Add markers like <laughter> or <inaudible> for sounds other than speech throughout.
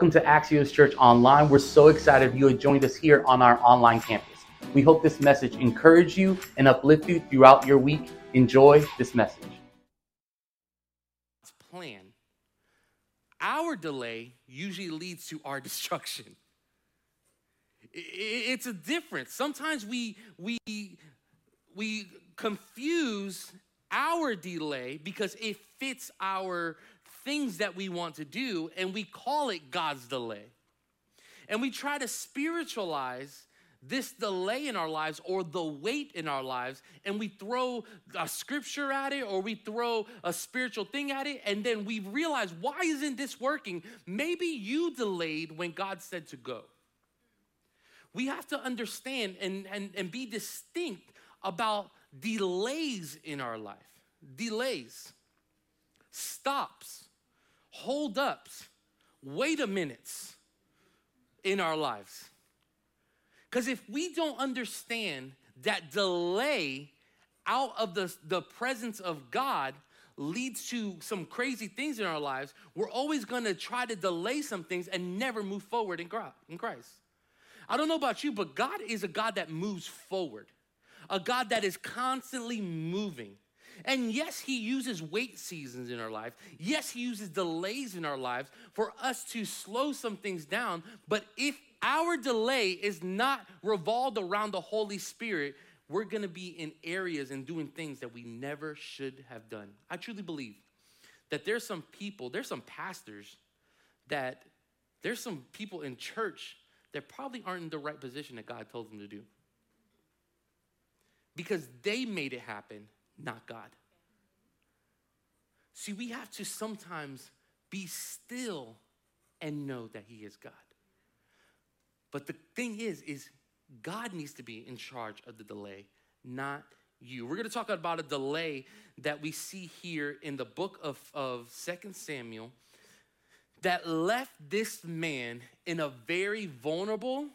Welcome to Axios Church Online. We're so excited you have joined us here on our online campus. We hope this message encourage you and uplift you throughout your week. Enjoy this message. Plan. Our delay usually leads to our <laughs> destruction. It's a difference. Sometimes we we we confuse our delay because it fits our things that we want to do, and we call it God's delay. And we try to spiritualize this delay in our lives or the wait in our lives, and we throw a scripture at it or we throw a spiritual thing at it, and then we realize, why isn't this working? Maybe you delayed when God said to go. We have to understand and, and, and be distinct about delays in our life. Delays, stops, hold ups, wait a minutes in our lives. Because if we don't understand that delay out of the, the presence of God leads to some crazy things in our lives, we're always gonna try to delay some things and never move forward in Christ. I don't know about you, but God is a God that moves forward, a God that is constantly moving. And yes, He uses wait seasons in our life. Yes, He uses delays in our lives for us to slow some things down. But if our delay is not revolved around the Holy Spirit, we're gonna be in areas and doing things that we never should have done. I truly believe that there's some people, there's some pastors that there's some people in church that probably aren't in the right position that God told them to do. Because they made it happen not God. See, we have to sometimes be still and know that He is God. But the thing is, is God needs to be in charge of the delay, not you. We're going to talk about a delay that we see here in the book of, of 2 Samuel that left this man in a very vulnerable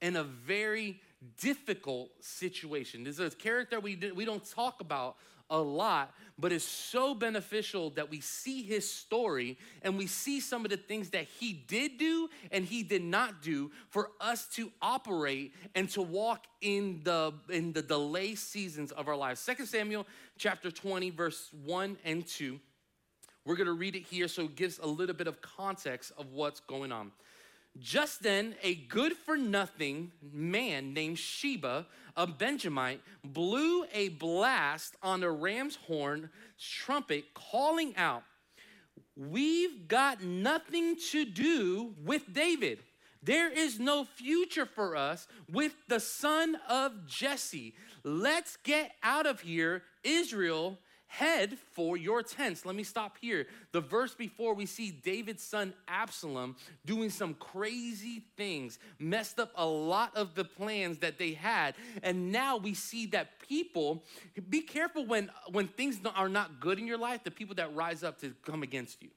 and a very difficult situation. This is a character we, we don't talk about a lot, but it's so beneficial that we see his story and we see some of the things that he did do and he did not do for us to operate and to walk in the in the delay seasons of our lives. Second Samuel chapter 20 verse 1 and 2. We're going to read it here so it gives a little bit of context of what's going on. Just then, a good for nothing man named Sheba, a Benjamite, blew a blast on a ram's horn trumpet, calling out, We've got nothing to do with David. There is no future for us with the son of Jesse. Let's get out of here. Israel head for your tents. Let me stop here. The verse before we see David's son Absalom doing some crazy things, messed up a lot of the plans that they had. And now we see that people be careful when when things are not good in your life, the people that rise up to come against you.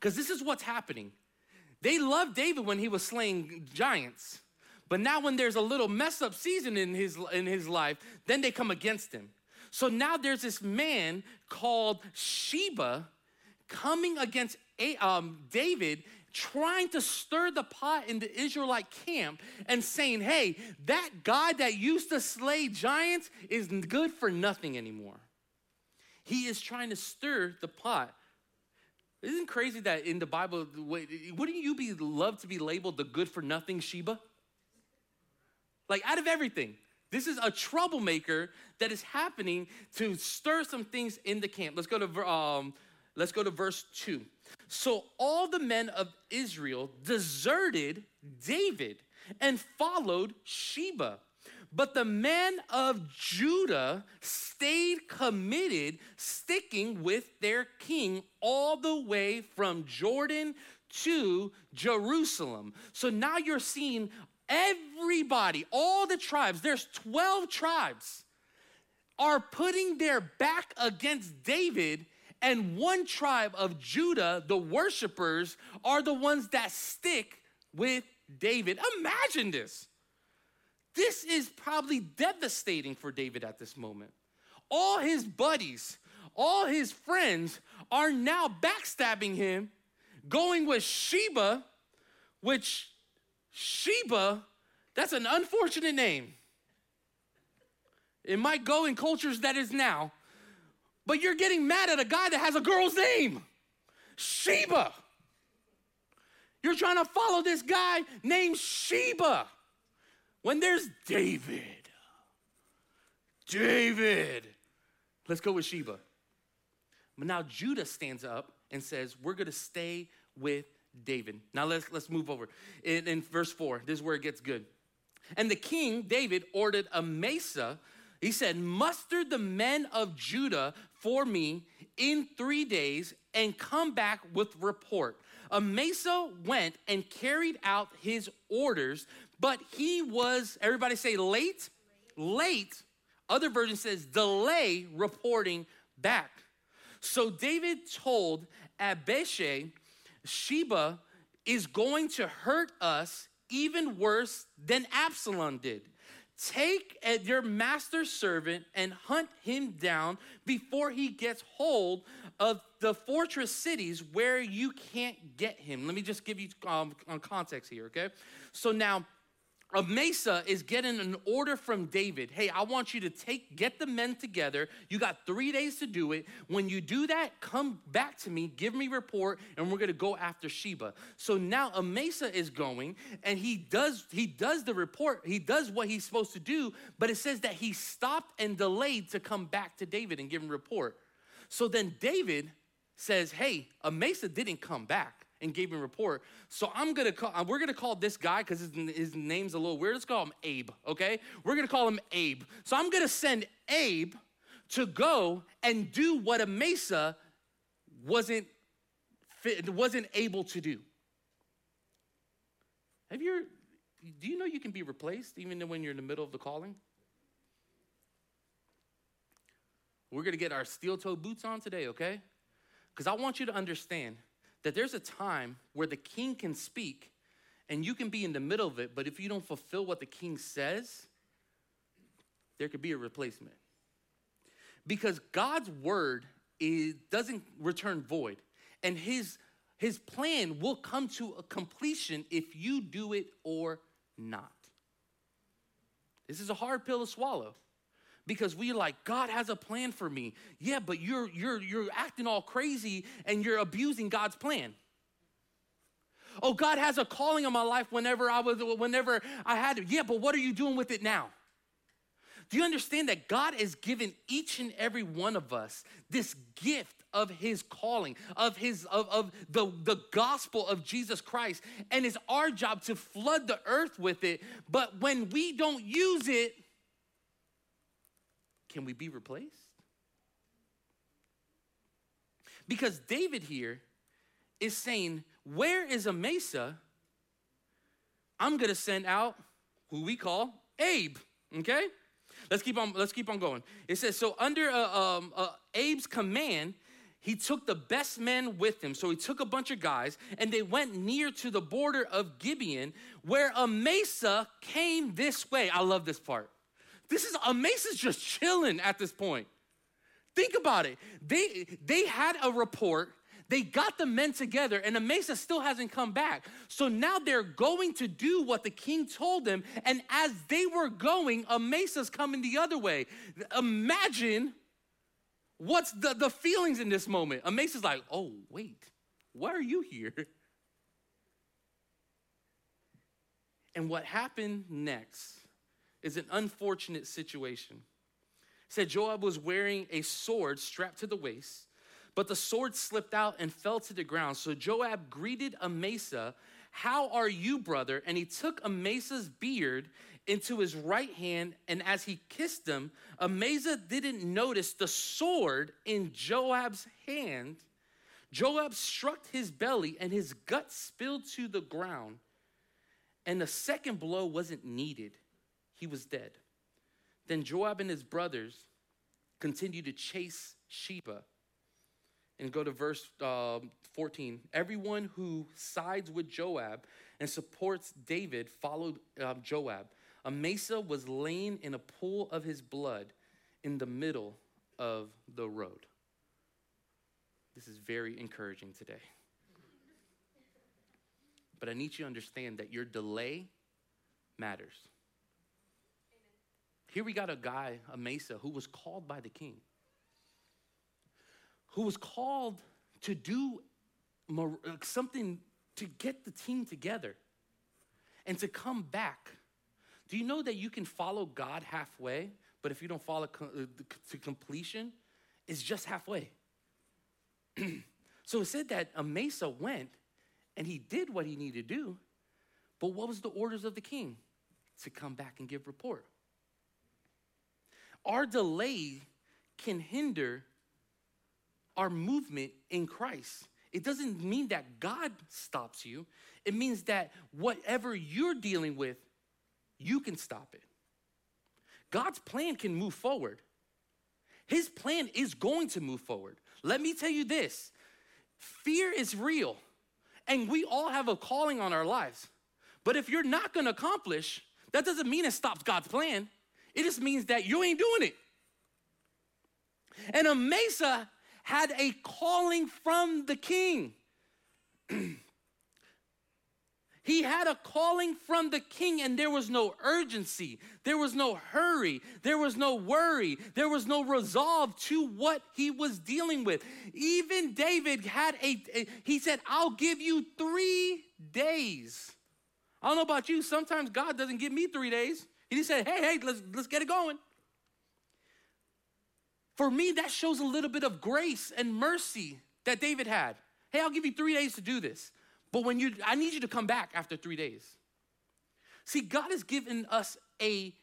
Cuz this is what's happening. They loved David when he was slaying giants. But now when there's a little mess up season in his in his life, then they come against him. So now there's this man called Sheba coming against um, David, trying to stir the pot in the Israelite camp and saying, hey, that God that used to slay giants is good for nothing anymore. He is trying to stir the pot. Isn't crazy that in the Bible, wouldn't you be love to be labeled the good for nothing Sheba? Like out of everything, this is a troublemaker that is happening to stir some things in the camp. Let's go to um, let's go to verse two. So all the men of Israel deserted David and followed Sheba. But the men of Judah stayed committed, sticking with their king all the way from Jordan to Jerusalem. So now you're seeing Everybody, all the tribes, there's 12 tribes, are putting their back against David, and one tribe of Judah, the worshipers, are the ones that stick with David. Imagine this. This is probably devastating for David at this moment. All his buddies, all his friends are now backstabbing him going with Sheba, which Sheba, that's an unfortunate name. It might go in cultures that is now, but you're getting mad at a guy that has a girl's name Sheba. You're trying to follow this guy named Sheba when there's David. David. Let's go with Sheba. But now Judah stands up and says, We're going to stay with David. Now let's, let's move over. In, in verse 4, this is where it gets good. And the king, David, ordered Amasa. He said, Muster the men of Judah for me in three days and come back with report. Amasa went and carried out his orders, but he was, everybody say late? Late. Other version says delay reporting back. So David told Abishai, Sheba is going to hurt us even worse than Absalom did. Take your master servant and hunt him down before he gets hold of the fortress cities where you can't get him. Let me just give you um, context here, okay? So now Amasa is getting an order from David. Hey, I want you to take, get the men together. You got three days to do it. When you do that, come back to me, give me report, and we're gonna go after Sheba. So now Amasa is going, and he does he does the report. He does what he's supposed to do, but it says that he stopped and delayed to come back to David and give him report. So then David says, "Hey, Amasa didn't come back." And gave me a report. So I'm gonna call, uh, we're gonna call this guy because his, his name's a little weird. Let's call him Abe, okay? We're gonna call him Abe. So I'm gonna send Abe to go and do what Amasa wasn't fit, wasn't able to do. Have you? Do you know you can be replaced even when you're in the middle of the calling? We're gonna get our steel toe boots on today, okay? Because I want you to understand that there's a time where the king can speak and you can be in the middle of it, but if you don't fulfill what the king says, there could be a replacement. Because God's word is, doesn't return void, and his, his plan will come to a completion if you do it or not. This is a hard pill to swallow because we like God has a plan for me. Yeah, but you're you're you're acting all crazy and you're abusing God's plan. Oh, God has a calling on my life whenever I was whenever I had it. Yeah, but what are you doing with it now? Do you understand that God has given each and every one of us this gift of his calling, of his of, of the, the gospel of Jesus Christ, and it's our job to flood the earth with it. But when we don't use it, can we be replaced? Because David here is saying, Where is Amasa? I'm gonna send out who we call Abe. Okay? Let's keep on, let's keep on going. It says, So under uh, um, uh, Abe's command, he took the best men with him. So he took a bunch of guys and they went near to the border of Gibeon where Amasa came this way. I love this part. This is uh, Amasa's just chilling at this point. Think about it. They they had a report. They got the men together, and Amasa still hasn't come back. So now they're going to do what the king told them. And as they were going, Amasa's coming the other way. Imagine what's the, the feelings in this moment. Amasa's like, oh, wait, why are you here? <laughs> And what happened next is an unfortunate situation. It said Joab was wearing a sword strapped to the waist, but the sword slipped out and fell to the ground. So Joab greeted Amasa, How are you, brother? And he took Amasa's beard into his right hand, and as he kissed him, Amasa didn't notice the sword in Joab's hand. Joab struck his belly, and his guts spilled to the ground. And the second blow wasn't needed he was dead. Then Joab and his brothers continued to chase Sheba. And go to verse uh, 14. Everyone who sides with Joab and supports David followed uh, Joab. Amasa was laying in a pool of his blood in the middle of the road. This is very encouraging today. But I need you to understand that your delay matters. Here we got a guy, Amasa, who was called by the king, who was called to do something to get the team together and to come back. Do you know that you can follow God halfway, but if you don't follow uh, to completion, it's just halfway? <clears throat> so it said that Amasa went and he did what he needed to do, but what was the orders of the king? To come back and give report. Our delay can hinder our movement in Christ. It doesn't mean that God stops you. It means that whatever you're dealing with, you can stop it. God's plan can move forward. His plan is going to move forward. Let me tell you this fear is real, and we all have a calling on our lives. But if you're not gonna accomplish, that doesn't mean it stops God's plan. It just means that you ain't doing it. And Amasa had a calling from the king. <clears throat> he had a calling from the king, and there was no urgency, there was no hurry, there was no worry, there was no resolve to what he was dealing with. Even David had a, a he said, I'll give you three days. I don't know about you, sometimes God doesn't give me three days. He just said, hey, hey, let's, let's get it going. For me, that shows a little bit of grace and mercy that David had. Hey, I'll give you three days to do this. But when you, I need you to come back after three days. See, God has given us a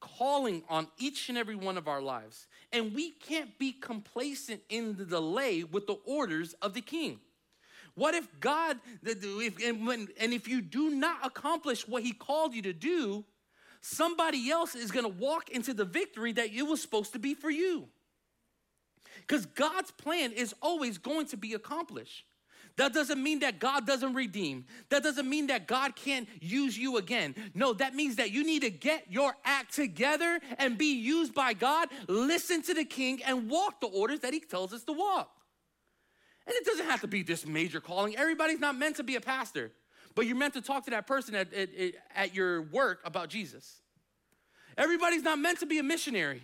calling on each and every one of our lives. And we can't be complacent in the delay with the orders of the king. What if God, and if you do not accomplish what he called you to do, somebody else is gonna walk into the victory that it was supposed to be for you. Because God's plan is always going to be accomplished. That doesn't mean that God doesn't redeem. That doesn't mean that God can't use you again. No, that means that you need to get your act together and be used by God, listen to the king, and walk the orders that he tells us to walk. And it doesn't have to be this major calling. Everybody's not meant to be a pastor, but you're meant to talk to that person at, at, at your work about Jesus. Everybody's not meant to be a missionary,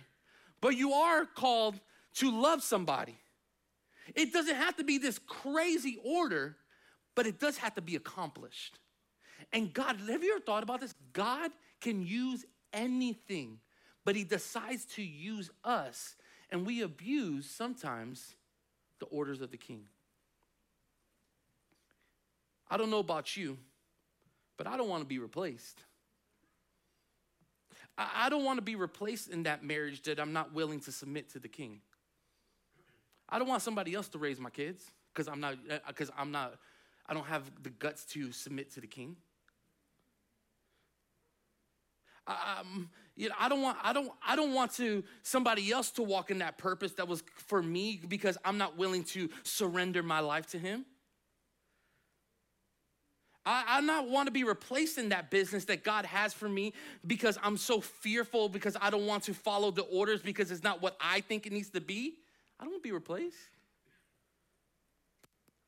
but you are called to love somebody. It doesn't have to be this crazy order, but it does have to be accomplished. And God, have you ever thought about this? God can use anything, but He decides to use us, and we abuse sometimes the orders of the King. I don't know about you, but I don't want to be replaced. I don't want to be replaced in that marriage that I'm not willing to submit to the King. I don't want somebody else to raise my kids because I'm not because uh, I'm not I don't have the guts to submit to the king. Um, you know, I don't want I don't I don't want to somebody else to walk in that purpose that was for me because I'm not willing to surrender my life to him. I, I not want to be replaced in that business that God has for me because I'm so fearful because I don't want to follow the orders because it's not what I think it needs to be. I don't want to be replaced.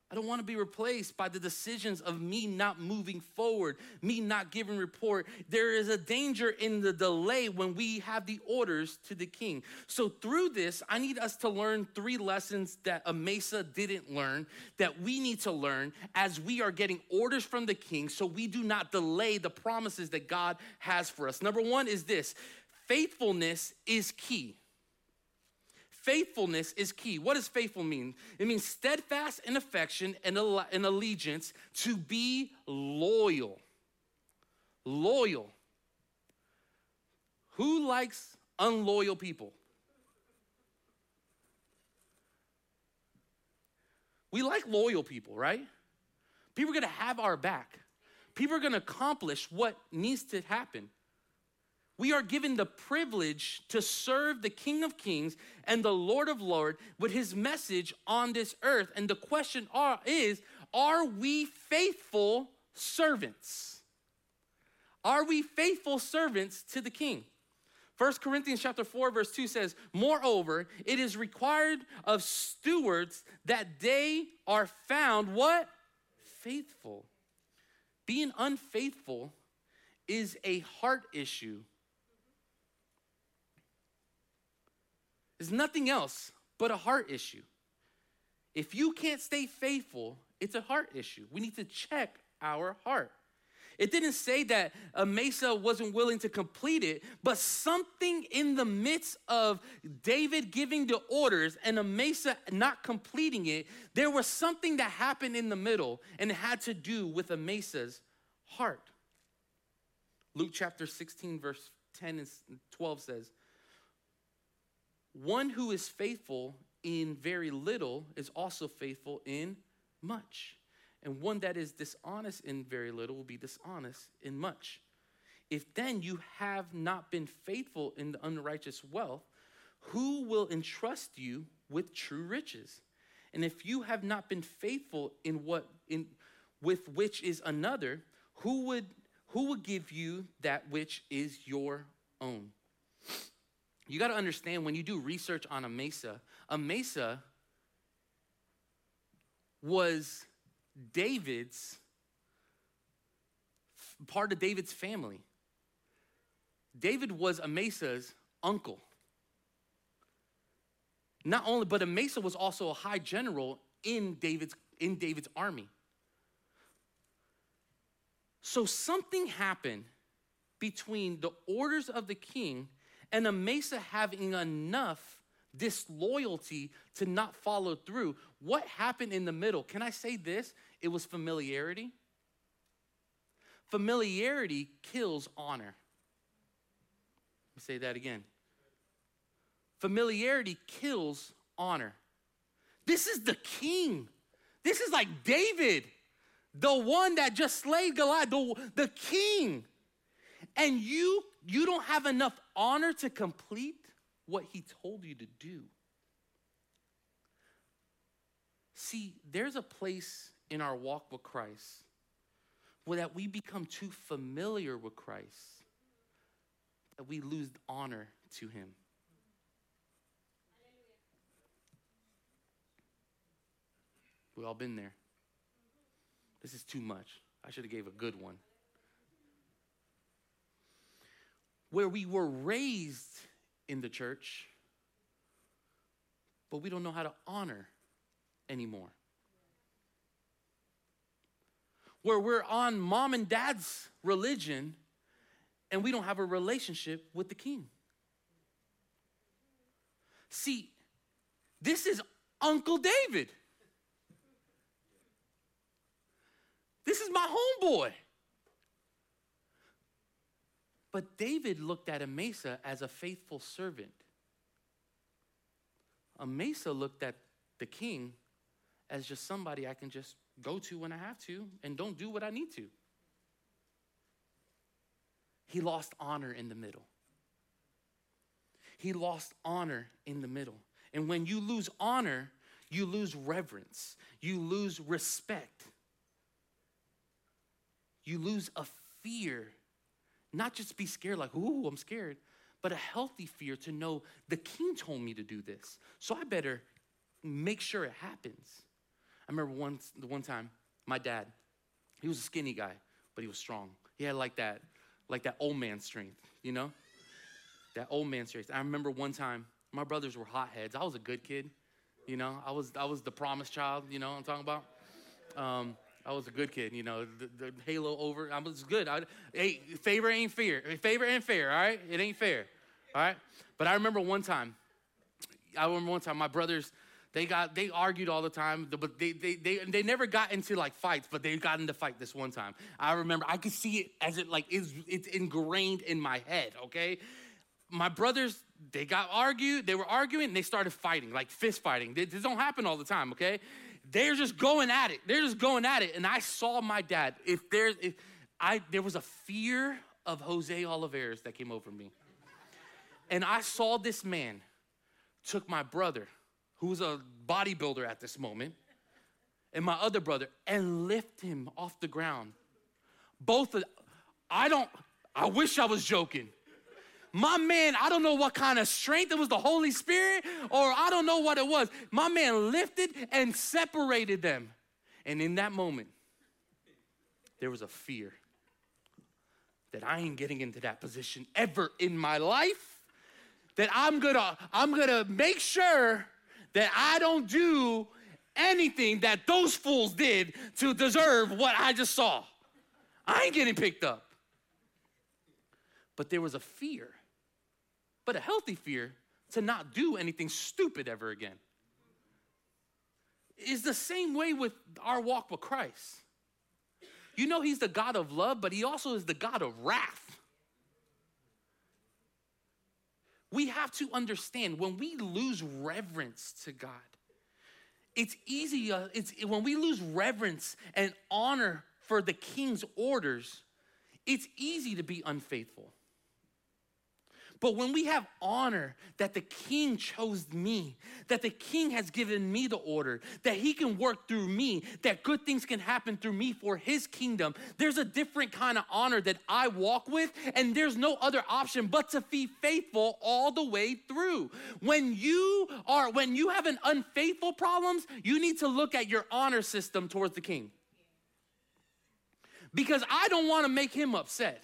I don't want to be replaced by the decisions of me not moving forward, me not giving report. There is a danger in the delay when we have the orders to the king. So, through this, I need us to learn three lessons that Amasa didn't learn that we need to learn as we are getting orders from the king so we do not delay the promises that God has for us. Number one is this faithfulness is key. Faithfulness is key. What does faithful mean? It means steadfast in affection and allegiance to be loyal. Loyal. Who likes unloyal people? We like loyal people, right? People are gonna have our back. People are gonna accomplish what needs to happen we are given the privilege to serve the King of Kings and the Lord of Lords with his message on this earth. And the question are, is are we faithful servants? Are we faithful servants to the King? 1 Corinthians chapter 4 verse 2 says, "Moreover, it is required of stewards that they are found what? Faithful." being unfaithful is a heart issue. It's nothing else but a heart issue. If you can't stay faithful, it's a heart issue. We need to check our heart. It didn't say that Amasa wasn't willing to complete it, but something in the midst of David giving the orders and Amasa not completing it, there was something that happened in the middle and had to do with Amasa's heart. Luke chapter 16, verse 10 and 12 says, One who is faithful in very little is also faithful in much. And one that is dishonest in very little will be dishonest in much. If then you have not been faithful in the unrighteous wealth, who will entrust you with true riches? And if you have not been faithful in what in with which is another, who would who would give you that which is your own? You got to understand when you do research on Amasa, a mesa was David's part of David's family. David was Amasa's uncle. Not only, but Amasa was also a high general in David's in David's army. So something happened between the orders of the king and Amasa having enough disloyalty to not follow through. What happened in the middle? Can I say this? It was familiarity. Familiarity kills honor. Let me say that again. Familiarity kills honor. This is the king. This is like David, the one that just slayed Goliath, the, the king. And you you don't have enough honor to complete what he told you to do. See, there's a place in our walk with Christ where that we become too familiar with Christ that we lose honor to him. We've all been there. This is too much. I should have gave a good one. Where we were raised in the church, but we don't know how to honor anymore. Where we're on mom and dad's religion and we don't have a relationship with the king. See, this is Uncle David. This is my homeboy. But David looked at Amasa as a faithful servant. Amasa looked at the king as just somebody I can just go to when I have to and don't do what I need to. He lost honor in the middle. He lost honor in the middle. And when you lose honor, you lose reverence, you lose respect, you lose a fear not just be scared, like, ooh, I'm scared, but a healthy fear to know the king told me to do this. So I better make sure it happens. I remember once, the one time, my dad, he was a skinny guy, but he was strong. He had like that, like that old man strength, you know? That old man strength. I remember one time, my brothers were hotheads. I was a good kid, you know? I was, I was the promised child, you know what I'm talking about? Um, I was a good kid, you know, the, the halo over. I was good. I, hey, favor ain't fair. Favor ain't fair, all right? It ain't fair, all right? But I remember one time, I remember one time my brothers, they got, they argued all the time, but they, they, they, they never got into like fights, but they got into fight this one time. I remember, I could see it as it like, is it's ingrained in my head, okay? My brothers, they got argued, they were arguing, and they started fighting, like fist fighting. This don't happen all the time, okay? They're just going at it. They're just going at it. And I saw my dad. If there's, if I, there was a fear of Jose Oliveras that came over me. And I saw this man took my brother, who was a bodybuilder at this moment, and my other brother, and lift him off the ground. Both of, I don't, I wish I was joking. My man, I don't know what kind of strength it was the Holy Spirit, or I don't know what it was. My man lifted and separated them. And in that moment, there was a fear that I ain't getting into that position ever in my life. That I'm gonna, I'm gonna make sure that I don't do anything that those fools did to deserve what I just saw. I ain't getting picked up. But there was a fear, but a healthy fear to not do anything stupid ever again. Is the same way with our walk with Christ. You know, He's the God of love, but He also is the God of wrath. We have to understand when we lose reverence to God, it's easy, it's, when we lose reverence and honor for the king's orders, it's easy to be unfaithful. But when we have honor that the king chose me, that the king has given me the order, that he can work through me, that good things can happen through me for his kingdom, there's a different kind of honor that I walk with, and there's no other option but to be faithful all the way through. When you are, when you have an unfaithful problems, you need to look at your honor system towards the king. Because I don't want to make him upset.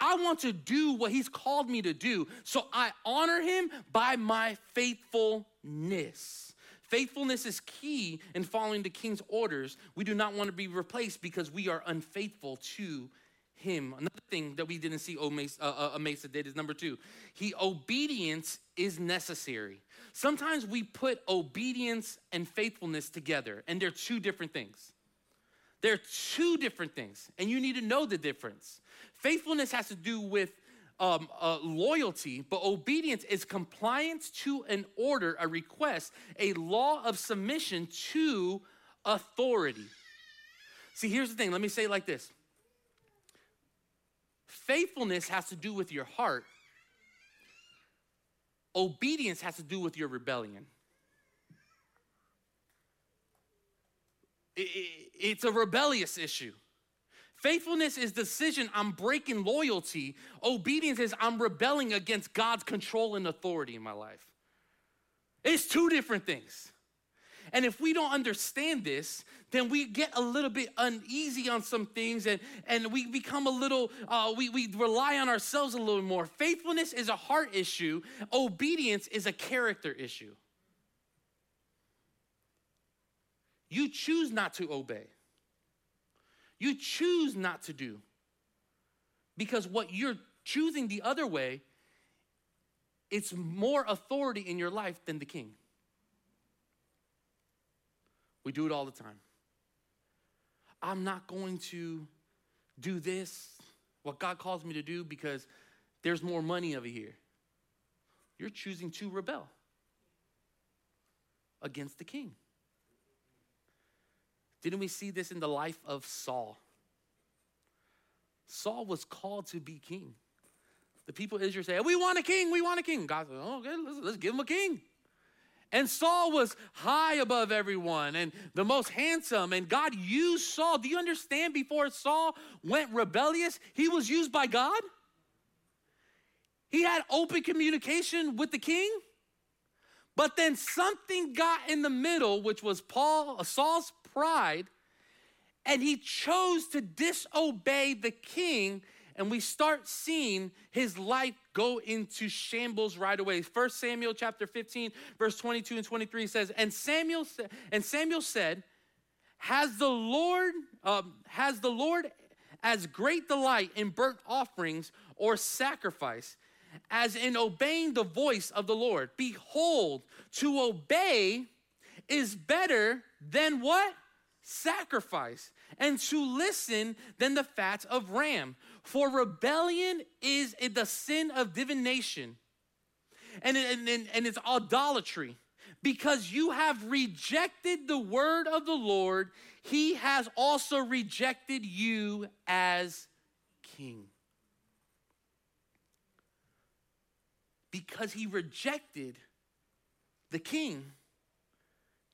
I want to do what he's called me to do. So I honor him by my faithfulness. Faithfulness is key in following the king's orders. We do not want to be replaced because we are unfaithful to him. Another thing that we didn't see Amasa uh, uh did is number two. He obedience is necessary. Sometimes we put obedience and faithfulness together, and they're two different things. They're two different things, and you need to know the difference. Faithfulness has to do with um, uh, loyalty, but obedience is compliance to an order, a request, a law of submission to authority. See, here's the thing. Let me say it like this faithfulness has to do with your heart, obedience has to do with your rebellion. It's a rebellious issue. Faithfulness is decision I'm breaking loyalty. Obedience is I'm rebelling against God's control and authority in my life. It's two different things. And if we don't understand this, then we get a little bit uneasy on some things and, and we become a little, uh, we, we rely on ourselves a little more. Faithfulness is a heart issue, obedience is a character issue. You choose not to obey. You choose not to do. Because what you're choosing the other way, it's more authority in your life than the king. We do it all the time. I'm not going to do this, what God calls me to do, because there's more money over here. You're choosing to rebel against the king. Didn't we see this in the life of Saul? Saul was called to be king. The people of Israel say, We want a king, we want a king. God said, oh, Okay, let's, let's give him a king. And Saul was high above everyone and the most handsome. And God used Saul. Do you understand? Before Saul went rebellious, he was used by God. He had open communication with the king. But then something got in the middle, which was Paul, Saul's pride, and he chose to disobey the king. And we start seeing his life go into shambles right away. First Samuel chapter 15, verse 22 and 23 says, And Samuel and Samuel said, Has the Lord, um, has the Lord as great delight in burnt offerings or sacrifice as in obeying the voice of the Lord. Behold, to obey is better than what? Sacrifice. And to listen than the fat of ram. For rebellion is the sin of divination, and, and, and it's idolatry. Because you have rejected the word of the Lord, he has also rejected you as king. Because he rejected the king,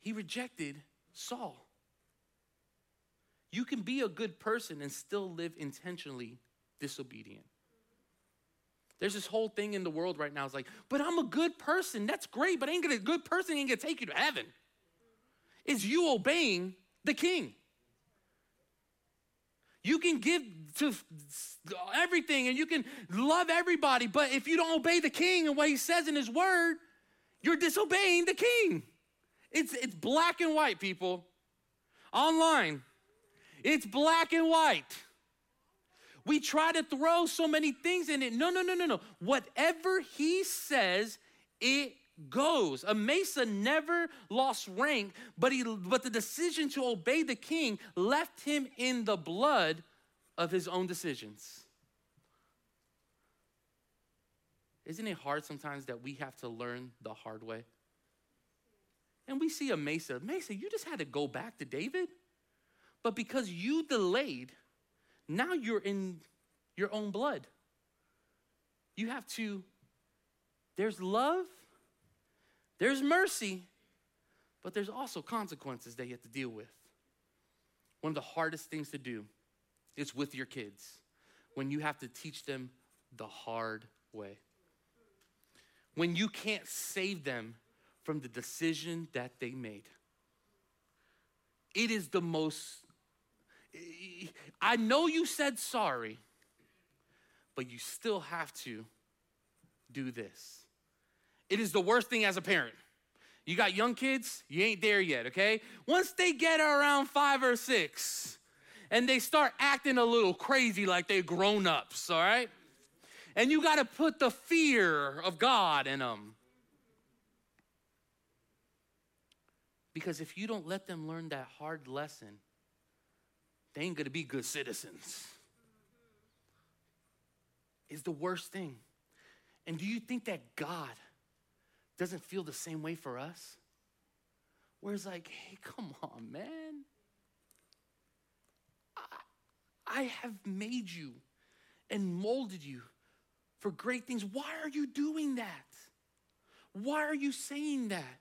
he rejected Saul. You can be a good person and still live intentionally disobedient. There's this whole thing in the world right now. It's like, but I'm a good person. That's great, but ain't gonna a good person ain't gonna take you to heaven. Is you obeying the king. You can give to everything and you can love everybody, but if you don't obey the king and what he says in his word, you're disobeying the king. It's, it's black and white, people. Online, it's black and white. We try to throw so many things in it. No, no, no, no, no. Whatever he says, it goes. Amasa never lost rank, but he but the decision to obey the king left him in the blood of his own decisions. Isn't it hard sometimes that we have to learn the hard way? And we see a Amasa. Mesa, you just had to go back to David. But because you delayed, now you're in your own blood. You have to, there's love, there's mercy, but there's also consequences that you have to deal with. One of the hardest things to do is with your kids when you have to teach them the hard way. When you can't save them from the decision that they made. It is the most, I know you said sorry, but you still have to do this. It is the worst thing as a parent. You got young kids, you ain't there yet, okay? Once they get around five or six and they start acting a little crazy like they're grown ups, all right? And you got to put the fear of God in them. Because if you don't let them learn that hard lesson, they ain't gonna be good citizens. Is the worst thing. And do you think that God doesn't feel the same way for us? Where it's like, hey, come on, man. I, I have made you and molded you for great things. Why are you doing that? Why are you saying that?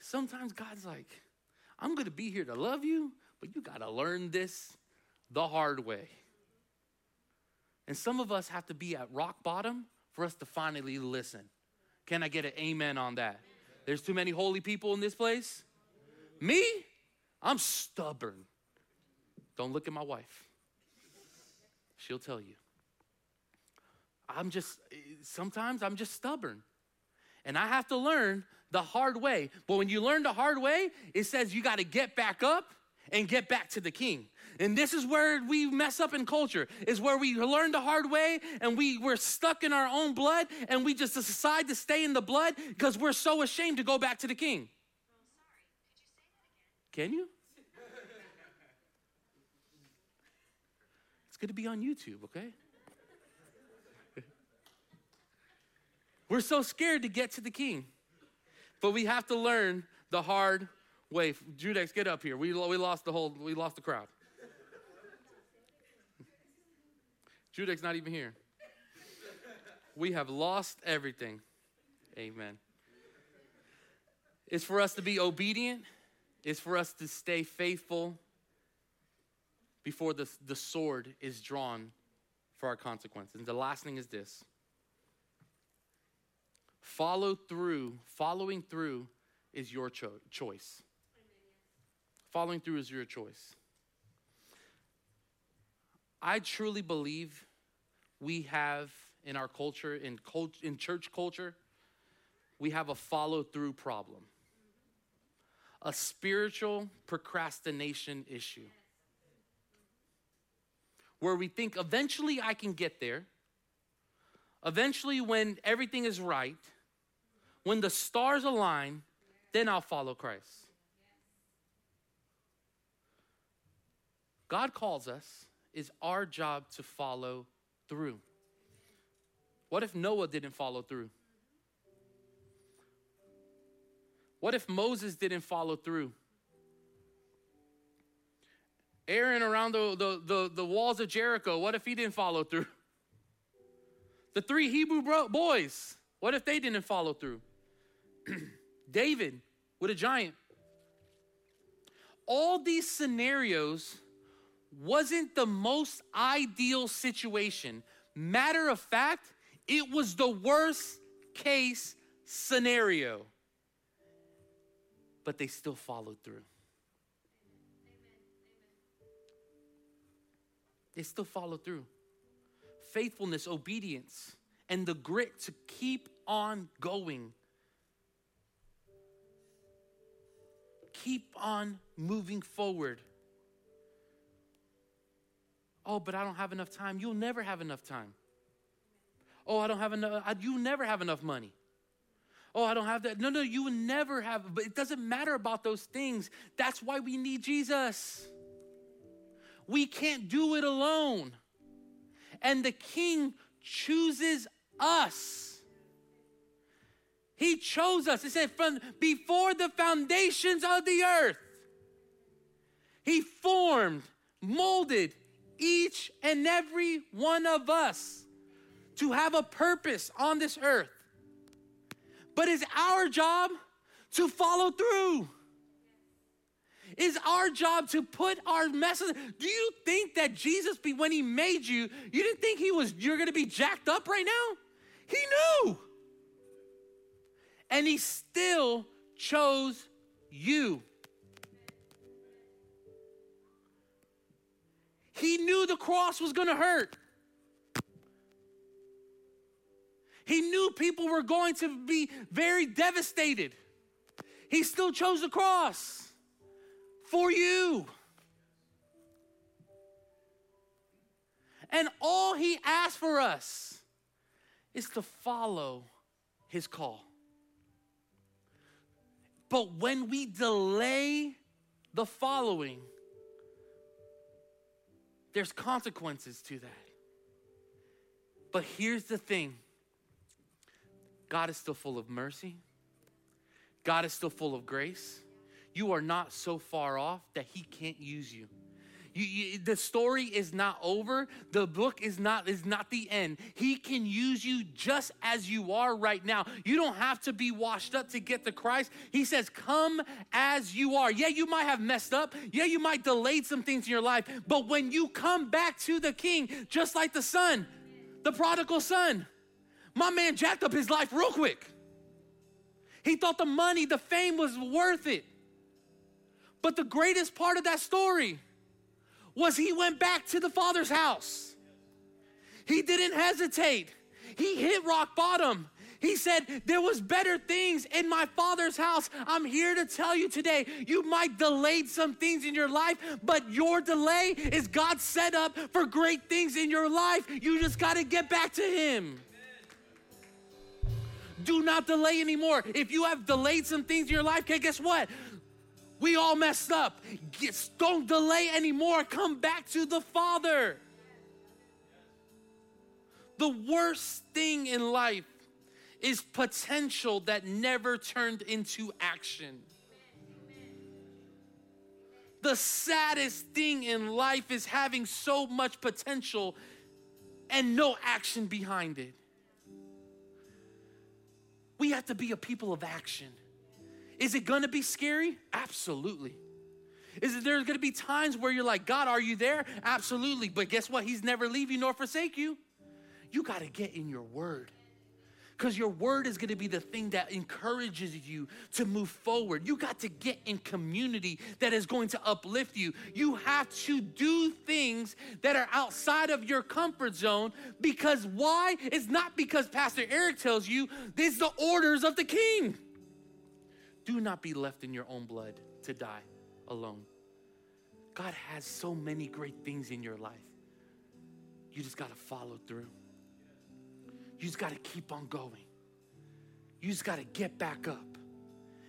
Sometimes God's like, I'm going to be here to love you, but you got to learn this the hard way. And some of us have to be at rock bottom for us to finally listen. Can I get an amen on that? There's too many holy people in this place. Me, I'm stubborn. Don't look at my wife. She'll tell you. I'm just, sometimes I'm just stubborn. And I have to learn the hard way. But when you learn the hard way, it says you got to get back up and get back to the king. And this is where we mess up in culture, is where we learn the hard way and we, we're stuck in our own blood and we just decide to stay in the blood because we're so ashamed to go back to the king. Can you? it's good to be on YouTube, okay? We're so scared to get to the king. But we have to learn the hard way. Judex, get up here. We, we lost the whole, we lost the crowd. Judex not even here. We have lost everything. Amen. It's for us to be obedient. It's for us to stay faithful before the, the sword is drawn for our consequences. And the last thing is this Follow through, following through is your cho- choice. Following through is your choice. I truly believe we have in our culture, in, cult, in church culture, we have a follow through problem, a spiritual procrastination issue. Where we think eventually I can get there. Eventually, when everything is right, when the stars align, then I'll follow Christ. God calls us, is our job to follow through. What if Noah didn't follow through? What if Moses didn't follow through? Aaron around the, the, the, the, walls of Jericho, what if he didn't follow through? The three Hebrew bro- boys, what if they didn't follow through? <clears throat> David with a giant. All these scenarios wasn't the most ideal situation. Matter of fact, it was the worst case scenario. But they still followed through. they still followed through. Faithfulness, obedience, and the grit to keep on going. Keep on moving forward. Oh, but I don't have enough time. You'll never have enough time. Oh, I don't have enough. You never have enough money. Oh, I don't have that. No, no, you will never have. But it doesn't matter about those things. That's why we need Jesus. We can't do it alone. And the King chooses us. He chose us. It said, from before the foundations of the earth, He formed, molded each and every one of us to have a purpose on this earth. But it's our job to follow through. It's our job to put our message. Do you think that Jesus, when he made you, you didn't think he was you're gonna be jacked up right now? He knew. And he still chose you. He knew the cross was gonna hurt. He knew people were going to be very devastated. He still chose the cross for you. And all he asked for us is to follow his call. But when we delay the following, there's consequences to that. But here's the thing God is still full of mercy, God is still full of grace. You are not so far off that He can't use you. You, you, the story is not over. The book is not is not the end. He can use you just as you are right now. You don't have to be washed up to get to Christ. He says, "Come as you are." Yeah, you might have messed up. Yeah, you might delayed some things in your life. But when you come back to the King, just like the son, the prodigal son, my man jacked up his life real quick. He thought the money, the fame was worth it. But the greatest part of that story was he went back to the father's house. He didn't hesitate. He hit rock bottom. He said, There was better things in my father's house. I'm here to tell you today, you might delayed some things in your life, but your delay is God set up for great things in your life. You just got to get back to Him. Do not delay anymore. If you have delayed some things in your life, okay, guess what? We all messed up. Don't delay anymore. Come back to the Father. The worst thing in life is potential that never turned into action. The saddest thing in life is having so much potential and no action behind it. We have to be a people of action. Is it gonna be scary? Absolutely. Is it gonna be times where you're like, God, are you there? Absolutely. But guess what? He's never leave you nor forsake you. You gotta get in your word. Because your word is gonna be the thing that encourages you to move forward. You got to get in community that is going to uplift you. You have to do things that are outside of your comfort zone because why? It's not because Pastor Eric tells you, these the orders of the king. Do not be left in your own blood to die alone. God has so many great things in your life. You just got to follow through. You just got to keep on going. You just got to get back up.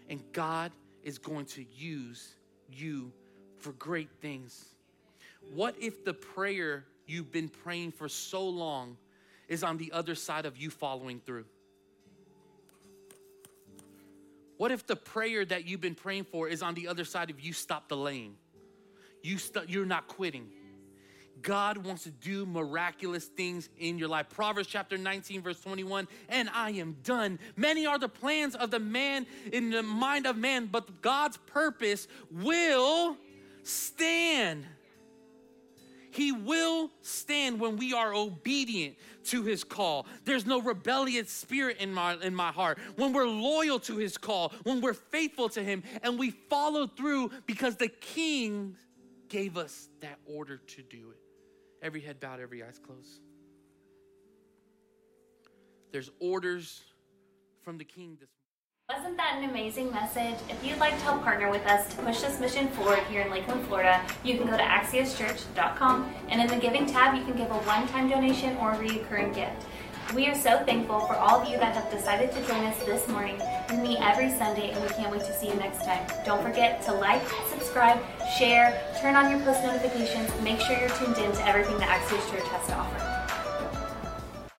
And God is going to use you for great things. What if the prayer you've been praying for so long is on the other side of you following through? What if the prayer that you've been praying for is on the other side of you stop delaying? You st- you're not quitting. God wants to do miraculous things in your life. Proverbs chapter 19, verse 21, and I am done. Many are the plans of the man in the mind of man, but God's purpose will stand. He will stand when we are obedient to his call. There's no rebellious spirit in my in my heart. When we're loyal to his call, when we're faithful to him and we follow through because the king gave us that order to do it. Every head bowed, every eyes closed. There's orders from the king this Wasn't that an amazing message? If you'd like to help partner with us to push this mission forward here in Lakeland, Florida, you can go to axioschurch.com and in the giving tab, you can give a one time donation or a recurring gift. We are so thankful for all of you that have decided to join us this morning. We meet every Sunday and we can't wait to see you next time. Don't forget to like, subscribe, share, turn on your post notifications, make sure you're tuned in to everything that Axios Church has to offer.